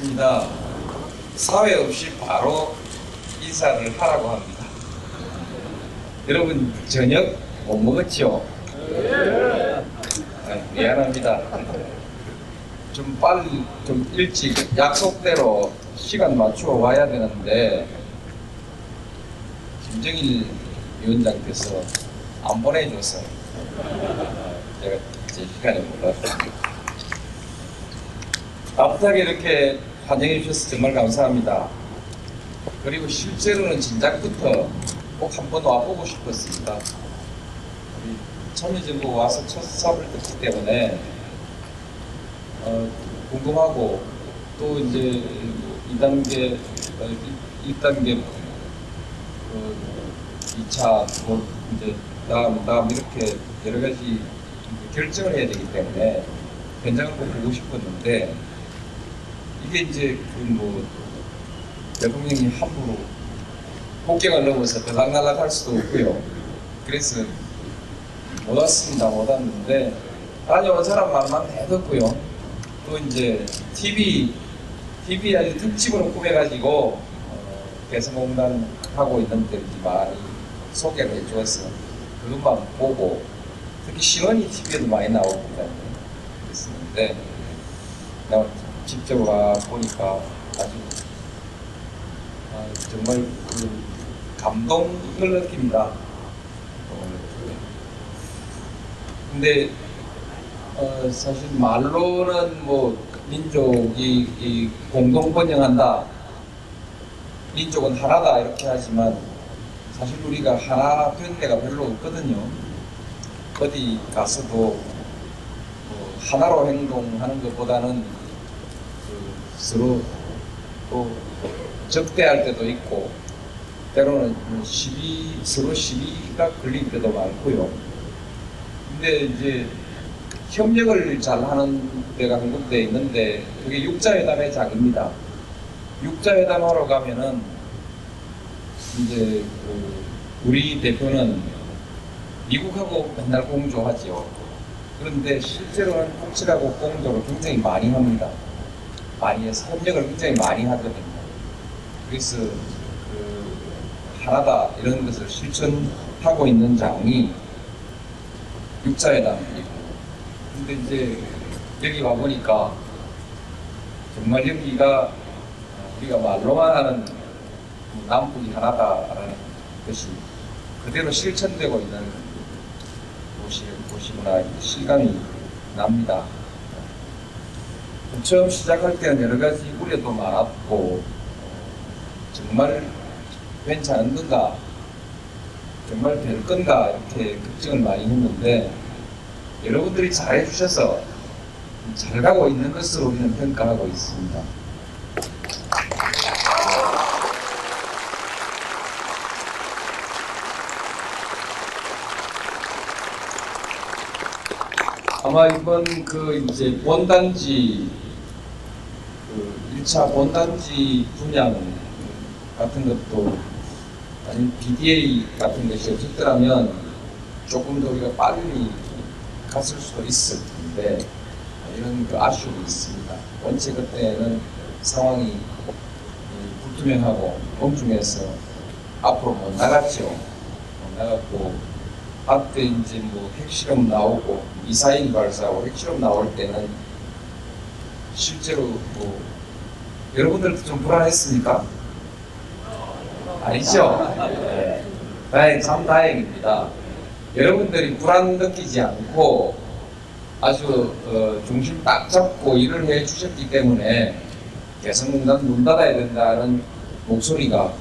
있습니다. 사회 없이 바로 인사를 하라고 합니다. 여러분 저녁 못 먹었죠? 아, 미안합니다. 좀 빨리 좀 일찍 약속대로 시간 맞추어 와야 되는데 김정일 위원장께서 안 보내줘서 제가 제 시간에 몰랐어요. 갑자기 이렇게 환영해 주셔서 정말 감사합니다. 그리고 실제로는 진작부터 꼭 한번 와보고 싶었습니다. 우리 참여정부 와서 첫 수업을 듣기 때문에 어, 궁금하고 또 이제 2단계, 어, 1단계, 어, 2차, 뭐 이제 다음, 다음 이렇게 여러 가지 결정을 해야 되기 때문에 현장을 꼭 보고 싶었는데 이게 이제 그뭐 대통령이 함부로 폭격을 넘어서 들락날락 할 수도 없고요. 그래서 못 왔습니다. 못 왔는데 다녀온 사람 말만 해뒀고요. 또 이제 TV TV 아주 특집으로 꾸며가지고 어, 개성공단 하고 있는 데 많이 소개를 해주어서 그것만 보고 특히 신원이 TV에도 많이 나옵니다. 그랬었는데 나 직접 와 보니까 아주 아, 정말 그 감동을 느낍니다. 어, 근데 어, 사실 말로는 뭐 민족이 이 공동 번영한다, 민족은 하나다 이렇게 하지만 사실 우리가 하나 된 데가 별로 없거든요. 어디 가서도 뭐 하나로 행동하는 것보다는 그 서로 또 적대할 때도 있고 때로는 시비 서로 시비가 걸릴 때도 많고요. 근데 이제 협력을 잘 하는 데가 한 군데 있는데 그게 육자회담의 장입니다. 육자회담 하러 가면은 이제 그 우리 대표는 미국하고 맨날 공조하죠. 그런데 실제로는 북측하고 공조를 굉장히 많이 합니다. 많이 해서 협력을 굉장히 많이 하거든요. 그래서 그 하나다 이런 것을 실천하고 있는 장이 육자회담이고 근데 이제 여기 와 보니까 정말 여기가 우리가 말로만 하는 남북이 하나다라는 것이 그대로 실천되고 있는 곳이, 곳이구나 실감이 납니다. 처음 시작할 때는 여러 가지 우려도 많았고 정말 괜찮은 건가 정말 될 건가 이렇게 걱정을 많이 했는데 여러분들이 잘해 주셔서 잘 가고 있는 것으로 우리는 평가하고 있습니다. 아마 이번 그 이제 본단지 그 1차 본단지 분양 같은 것도 아니면 BDA 같은 것이 없었더라면 조금 더 우리가 빨리 갔을 수도 있을 텐데 이런 그 아쉬움이 있습니다. 원체 그때는 상황이 불투명하고 공중에서 앞으로 못 나갔죠. 못 나갔고 앞에 이제 뭐 핵실험 나오고 미사일 발사하고 핵실험 나올 때는 실제로 뭐 여러분들도 좀 불안했습니까? 아니죠? 네. 다행, 참 다행입니다. 여러분들이 불안 느끼지 않고 아주 어, 중심 딱 잡고 일을 해 주셨기 때문에 개성공단 문 닫아야 된다는 목소리가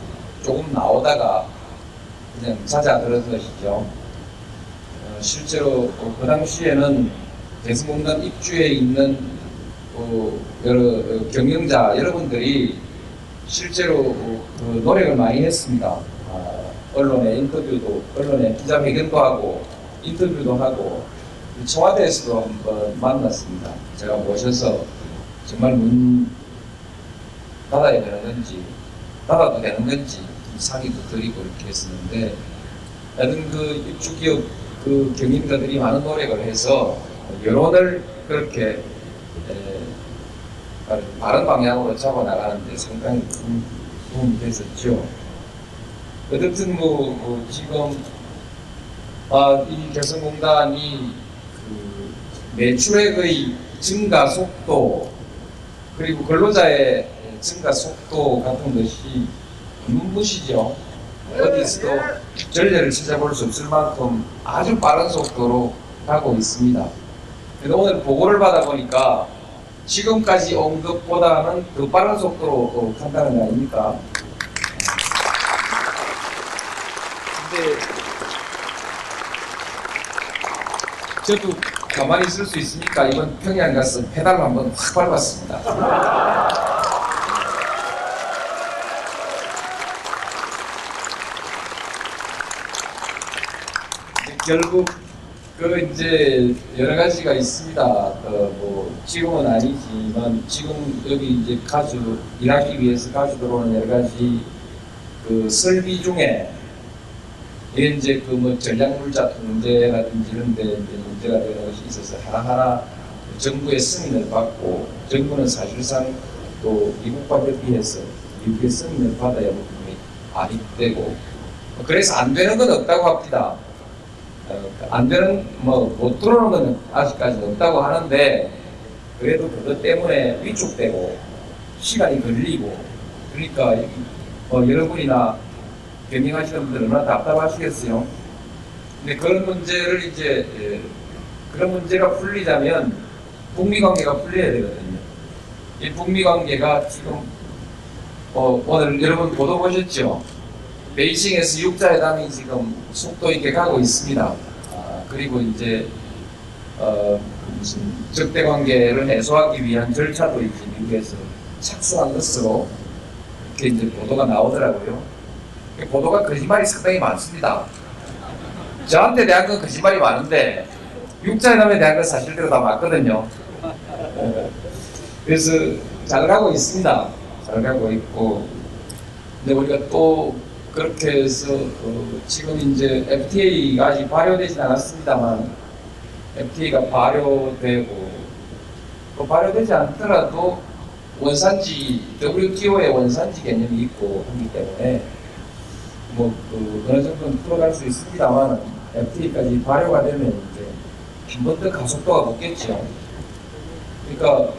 조금 나오다가 그냥 잦아들어서시죠. 어, 실제로 그 당시에는 개성공단 입주에 있는 어, 여러 어, 경영자 여러분들이 실제로 어, 그 노력을 많이 했습니다. 아, 언론에 인터뷰도 언론에 기자회견도 하고 인터뷰도 하고 청와대에서도 한번 만났습니다. 제가 모셔서 정말 문 닫아야 되는 건지 닫아도 되는 건지 상의도 드리고 이렇게 했었는데 하여튼 그 입주 기업 그 경영자들이 많은 노력을 해서 여론을 그렇게 에, 바른 방향으로 잡아 나가는데 상당히 큰 도움이 됐었죠. 어쨌든 뭐, 뭐 지금 아, 이 개성공단이 그 매출액의 증가 속도 그리고 근로자의 증가 속도 같은 것이 눈부시죠. 어디서도 전례를 찾아볼 수 없을 만큼 아주 빠른 속도로 가고 있습니다. 근데 오늘 보고를 받아보니까 지금까지 온 것보다는 더 빠른 속도로 또 간다는 거 아닙니까? 근데 저도 가만히 있을 수 있으니까 이번 평양 가서 페달 한번 확 밟았습니다. 결국 그 이제 여러 가지가 있습니다. 그뭐 지금은 아니지만 지금 여기 이제 가주 일하기 위해서 가주 들어오는 여러 가지 그 설비 중에 이제 그 뭐 전략물자 통제라든지 이런 데 이제 문제가 되는 것이 있어서 하나하나 정부의 승인을 받고 정부는 사실상 또 미국과 협의해서 미국의 승인을 받아야 부분이 아니 되고 그래서 안 되는 건 없다고 합니다. 어, 안 되는 뭐못 들어오는 건 아직까지 없다고 하는데 그래도 그것 때문에 위축되고 시간이 걸리고 그러니까 뭐 여러분이나 경영하시는 분들 얼마나 답답하시겠어요. 근데 그런 문제를 이제 예, 그런 문제가 풀리자면 북미 관계가 풀려야 되거든요. 이 북미 관계가 지금 어, 오늘 여러분 보도 보셨죠? 베이징에서 육자회담이 지금 속도 있게 가고 있습니다. 아, 그리고 이제 어, 그 무슨 적대 관계를 해소하기 위한 절차도 이제 미국에서 착수한 것으로 이렇게 이제 보도가 나오더라고요. 보도가 거짓말이 상당히 많습니다. 저한테 대한 건 거짓말이 많은데 육자회담에 대한 건 사실대로 다 맞거든요. 어, 그래서 잘 가고 있습니다. 잘 가고 있고 근데 우리가 또 그렇게 해서 어, 지금 이제 FTA가 아직 발효되진 않았습니다만 FTA가 발효되고 또 발효되지 않더라도 원산지 WTO의 원산지 개념이 있고 하기 때문에 뭐 그 어느 정도는 풀어갈 수 있습니다만 FTA까지 발효가 되면 이제 한 번 더 가속도가 붙겠죠. 그러니까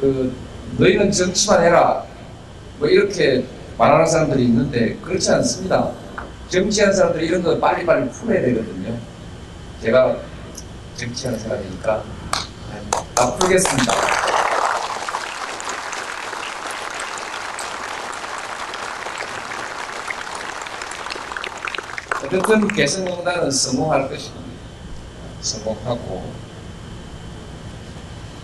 그 너희는 정치만 해라 뭐 이렇게 말하는 사람들이 있는데 그렇지 않습니다. 정치하는 사람들이 이런 거 빨리빨리 풀어야 되거든요. 제가 정치하는 사람이니까 다 풀겠습니다. 어쨌든 개성공단은 성공할 것입니다. 성공하고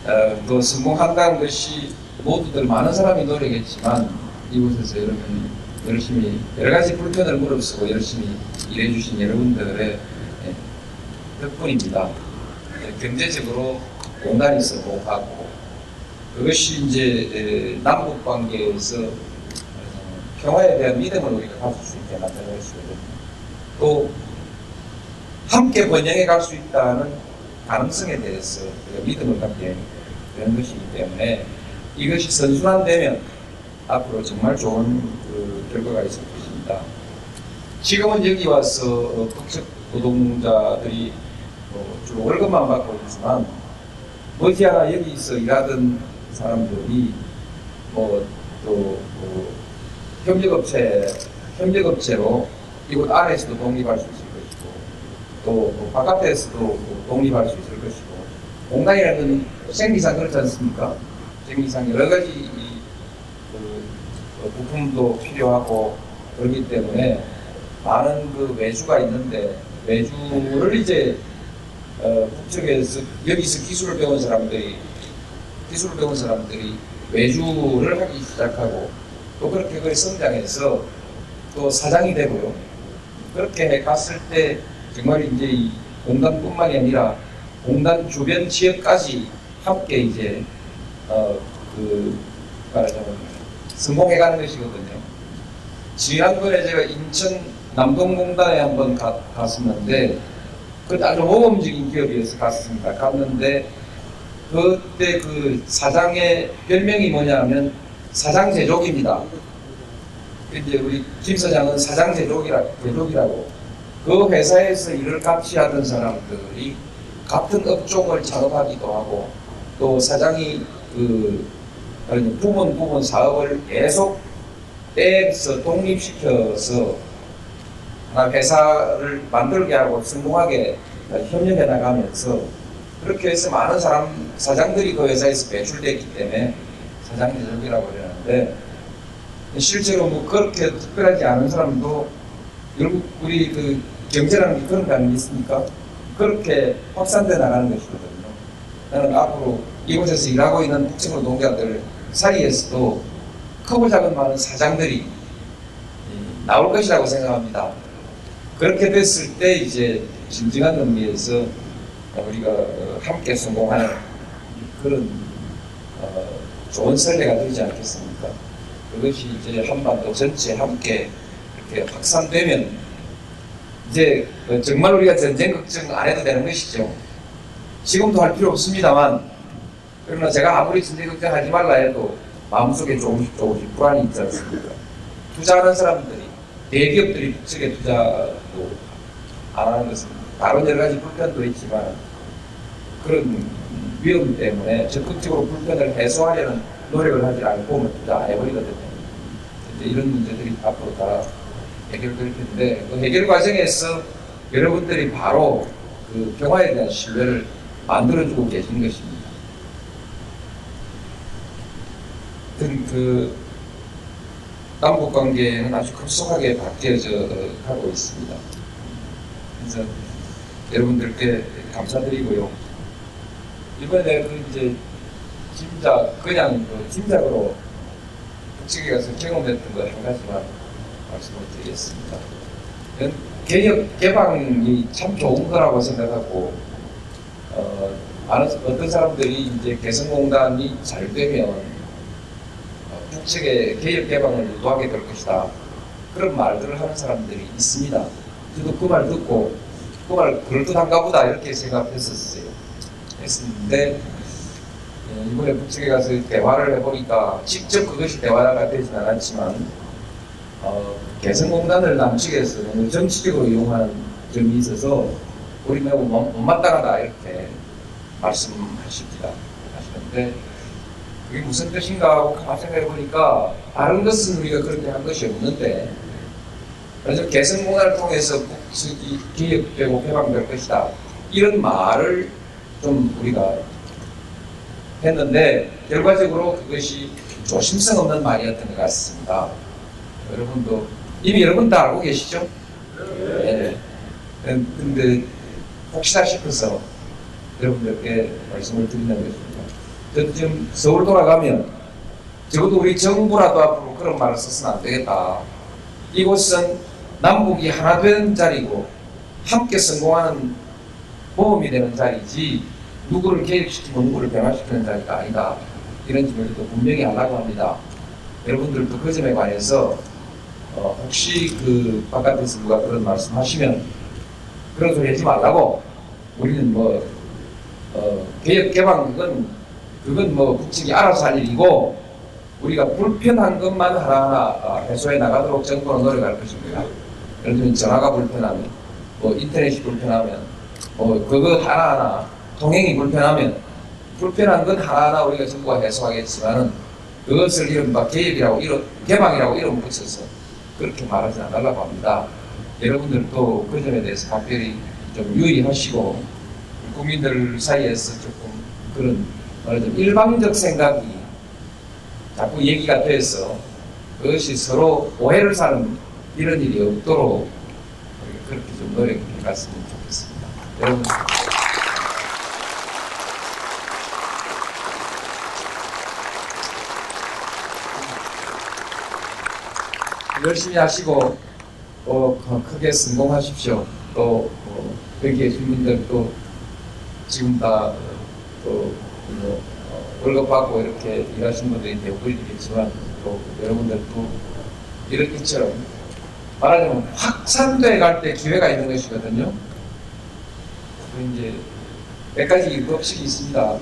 어, 또 성공한다는 것이 모두들 많은 사람이 노력했지만 이곳에서 여러분 열심히 여러 가지 불편을 무릅쓰고 열심히 일해주신 여러분들의 예, 덕분입니다. 예, 경제적으로 공단이 성공하고 그것이 이제 에, 남북 관계에서 어, 평화에 대한 믿음을 우리가 가질 수 있게 만드는 것이거든요. 또 함께 번영해 갈 수 있다는 가능성에 대해서 믿음을 갖게 되는 것이기 때문에 이것이 선순환되면 앞으로 정말 좋은 그 결과가 있을 것입니다. 지금은 여기 와서 어, 북측 노동자들이 어, 주로 월급만 받고 있지만 머지않아 여기서 일하던 사람들이 뭐또 뭐 협력업체 협력업체로 이곳 안에서도 독립할 수 있을 것이고 또 뭐 바깥에서도 독립할 수 있을 것이고 공단이라는 건 생리상 그렇지 않습니까? 생리상 여러 가지 부품도 필요하고 그렇기 때문에 많은 그 외주가 있는데 외주를 이제 어, 북측에서 여기서 기술을 배운 사람들이 기술을 배운 사람들이 외주를 하기 시작하고 또 그렇게 그 성장해서 또 사장이 되고요. 그렇게 갔을 때 정말 이제 이 공단뿐만이 아니라 공단 주변 지역까지 함께 이제 어 그 말하자면 성공해가는 것이거든요. 지난번에 제가 인천 남동공단에 한번 가- 갔었는데 그 아주 모범적인 기업이어서 갔습니다. 갔는데 그때 그 사장의 별명이 뭐냐면 사장 제족입니다. 이제 우리 김 사장은 사장 제족이라, 제족이라고 그 회사에서 일을 같이 하던 사람들이 같은 업종을 창업하기도 하고 또 사장이 그 아니, 부분 부분 사업을 계속 떼서 독립시켜서 하나 회사를 만들게 하고 성공하게 협력해 나가면서 그렇게 해서 많은 사람 사장들이 그 회사에서 배출됐기 때문에 사장 제적이라고 그러는데 실제로 뭐 그렇게 특별하지 않은 사람도 결국 우리 그 경제라는 게 그런 거 아니겠습니까? 그렇게 확산돼 나가는 것이거든요. 나는 앞으로 이곳에서 일하고 있는 북측 노동자들 사이에서도 크고 작은 많은 사장들이 이, 나올 것이라고 생각합니다. 그렇게 됐을 때 이제 진정한 의미에서 우리가 어, 함께 성공하는 그런 어, 좋은 선례가 되지 않겠습니까? 그것이 이제 한반도 전체 함께 이렇게 확산되면 이제 그 정말 우리가 전쟁 걱정 안 해도 되는 것이죠. 지금도 할 필요 없습니다만 그러나 제가 아무리 전쟁 걱정하지 말라 해도 마음속에 조금씩 조금씩 불안이 있지 않습니까? 투자하는 사람들이 대기업들이 북측에 투자도 안 하는 것은 다른 여러 가지 불편도 있지만 그런 위험 때문에 적극적으로 불편을 해소하려는 노력을 하지 않고 뭐 투자 안 해버리거든요. 이런 문제들이 앞으로 다 해결될 텐데 그 해결 과정에서 여러분들이 바로 그 평화에 대한 신뢰를 만들어주고 계신 것입니다. 하여튼 그 남북 관계는 아주 급속하게 바뀌어져 가고 있습니다. 그래서 여러분들께 감사드리고요. 이번에 그 이제 짐작 그냥 그 짐작으로 북측에 가서 경험했던 거 한 가지만 말씀을 드리겠습니다. 개혁 개방이 참 좋은 거라고 생각하고 어, 많은 어떤 사람들이 이제 개성공단이 잘 되면 어, 북측의 개혁 개방을 유도하게 될 것이다. 그런 말들을 하는 사람들이 있습니다. 저도 그 말 듣고 그 말 그럴듯한가 보다 이렇게 생각했었어요. 했었는데 어, 이번에 북측에 가서 대화를 해보니까 직접 그것이 대화가 되진 않았지만 어, 개성공단을 남측에서 너무 정치적으로 이용하는 점이 있어서 우리 매우 못- 못마땅하다 이렇게 말씀하십니다. 하시는데 그게 무슨 뜻인가 하고 가만 생각해 보니까 다른 것은 우리가 그렇게 한 것이 없는데 그래서 개성공단을 통해서 북측이 기획되고 개방될 것이다 이런 말을 좀 우리가 했는데 결과적으로 그것이 조심성 없는 말이었던 것 같습니다. 여러분도 이미 여러분 다 알고 계시죠? 네. 근데 혹시나 싶어서 여러분들께 말씀을 드리는 것입니다. 저도 지금 서울 돌아가면 적어도 우리 정부라도 앞으로 그런 말을 써서는 안 되겠다. 이곳은 남북이 하나 되는 자리고 함께 성공하는 모험이 되는 자리지 누구를 개혁시키고 누구를 변화시키는 자리가 아니다. 이런 점을 또 분명히 하려고 합니다. 여러분들도 그 점에 관해서 어, 혹시 그 바깥에서 누가 그런 말씀 하시면 그런 소리 하지 말라고 우리는 뭐 어, 개혁 개방 그건 그건 뭐 북측이 알아서 할 일이고 우리가 불편한 것만 하나하나 어, 해소해 나가도록 정부는 노력할 것입니다. 예를 들면 전화가 불편하면 뭐 인터넷이 불편하면 뭐 그거 하나하나 통행이 불편하면 불편한 건 하나하나 우리가 정부가 해소하겠지만은 그것을 이른바 개혁이라고 이름 개방이라고 이름 붙여서 그렇게 말하지 않으려고 합니다. 여러분들도 그 점에 대해서 각별히 좀 유의하시고 국민들 사이에서 조금 그런 말하자면 일방적 생각이 자꾸 얘기가 돼서 그것이 서로 오해를 사는 이런 일이 없도록 그렇게 좀 노력해 갔으면 좋겠습니다. 여러분. 열심히 하시고 또 크게 성공하십시오. 또 어, 여기에 주민들도 지금 다또 어, 월급 받고 이렇게 일하시는 분들이 대부분 이겠지만 또 여러분들도 이런 이처럼 말하자면 확산돼 갈 때 기회가 있는 것이거든요. 그 이제 몇 가지 법칙이 있습니다.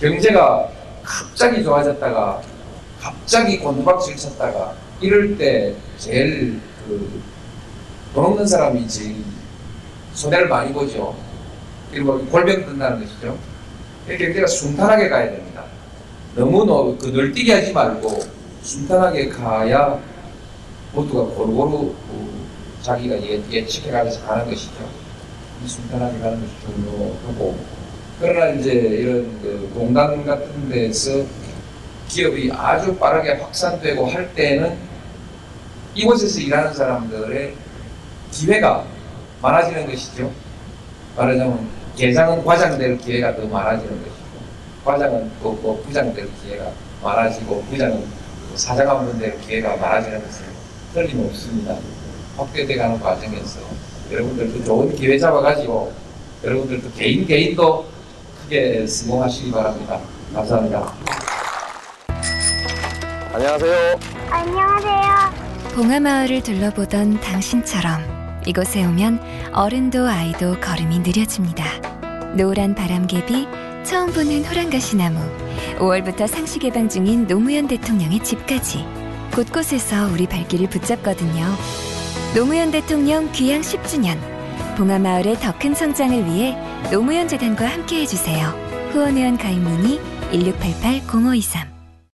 경제가 갑자기 좋아졌다가 갑자기 곤두박질 쳤다가 이럴 때 제일 그돈 없는 사람이 제일 손해를 많이 보죠. 그리고 골병 든다는 것이죠. 경제가 순탄하게 가야 됩니다. 너무 너, 그 널뛰기 하지 말고 순탄하게 가야 모두가 고루고루 그 자기가 예, 예측해가면서 가는 것이죠. 이 순탄하게 가는 것이 중요하고 그러나 이제 이런 그 공단 같은 데서 기업이 아주 빠르게 확산되고 할 때는 이곳에서 일하는 사람들의 기회가 많아지는 것이죠. 말하자면 계장은 과장될 기회가 더 많아지는 것이고 과장은 또, 또 부장될 기회가 많아지고 부장은 또 사장하면 될 기회가 많아지는 것은 틀림없습니다. 확대돼가는 과정에서 여러분들도 좋은 기회 잡아가지고 여러분들도 개인 개인도 크게 성공하시기 바랍니다. 감사합니다. 안녕하세요. 안녕하세요. 봉하마을을 둘러보던 당신처럼 이곳에 오면 어른도 아이도 걸음이 느려집니다. 노란 바람개비, 처음 보는 호랑가시나무, 5월부터 상시 개방 중인 노무현 대통령의 집까지 곳곳에서 우리 발길을 붙잡거든요. 노무현 대통령 귀향 10주년, 봉하마을의 더 큰 성장을 위해 노무현 재단과 함께 해 주세요. 후원회원 가입 문의 1688-0523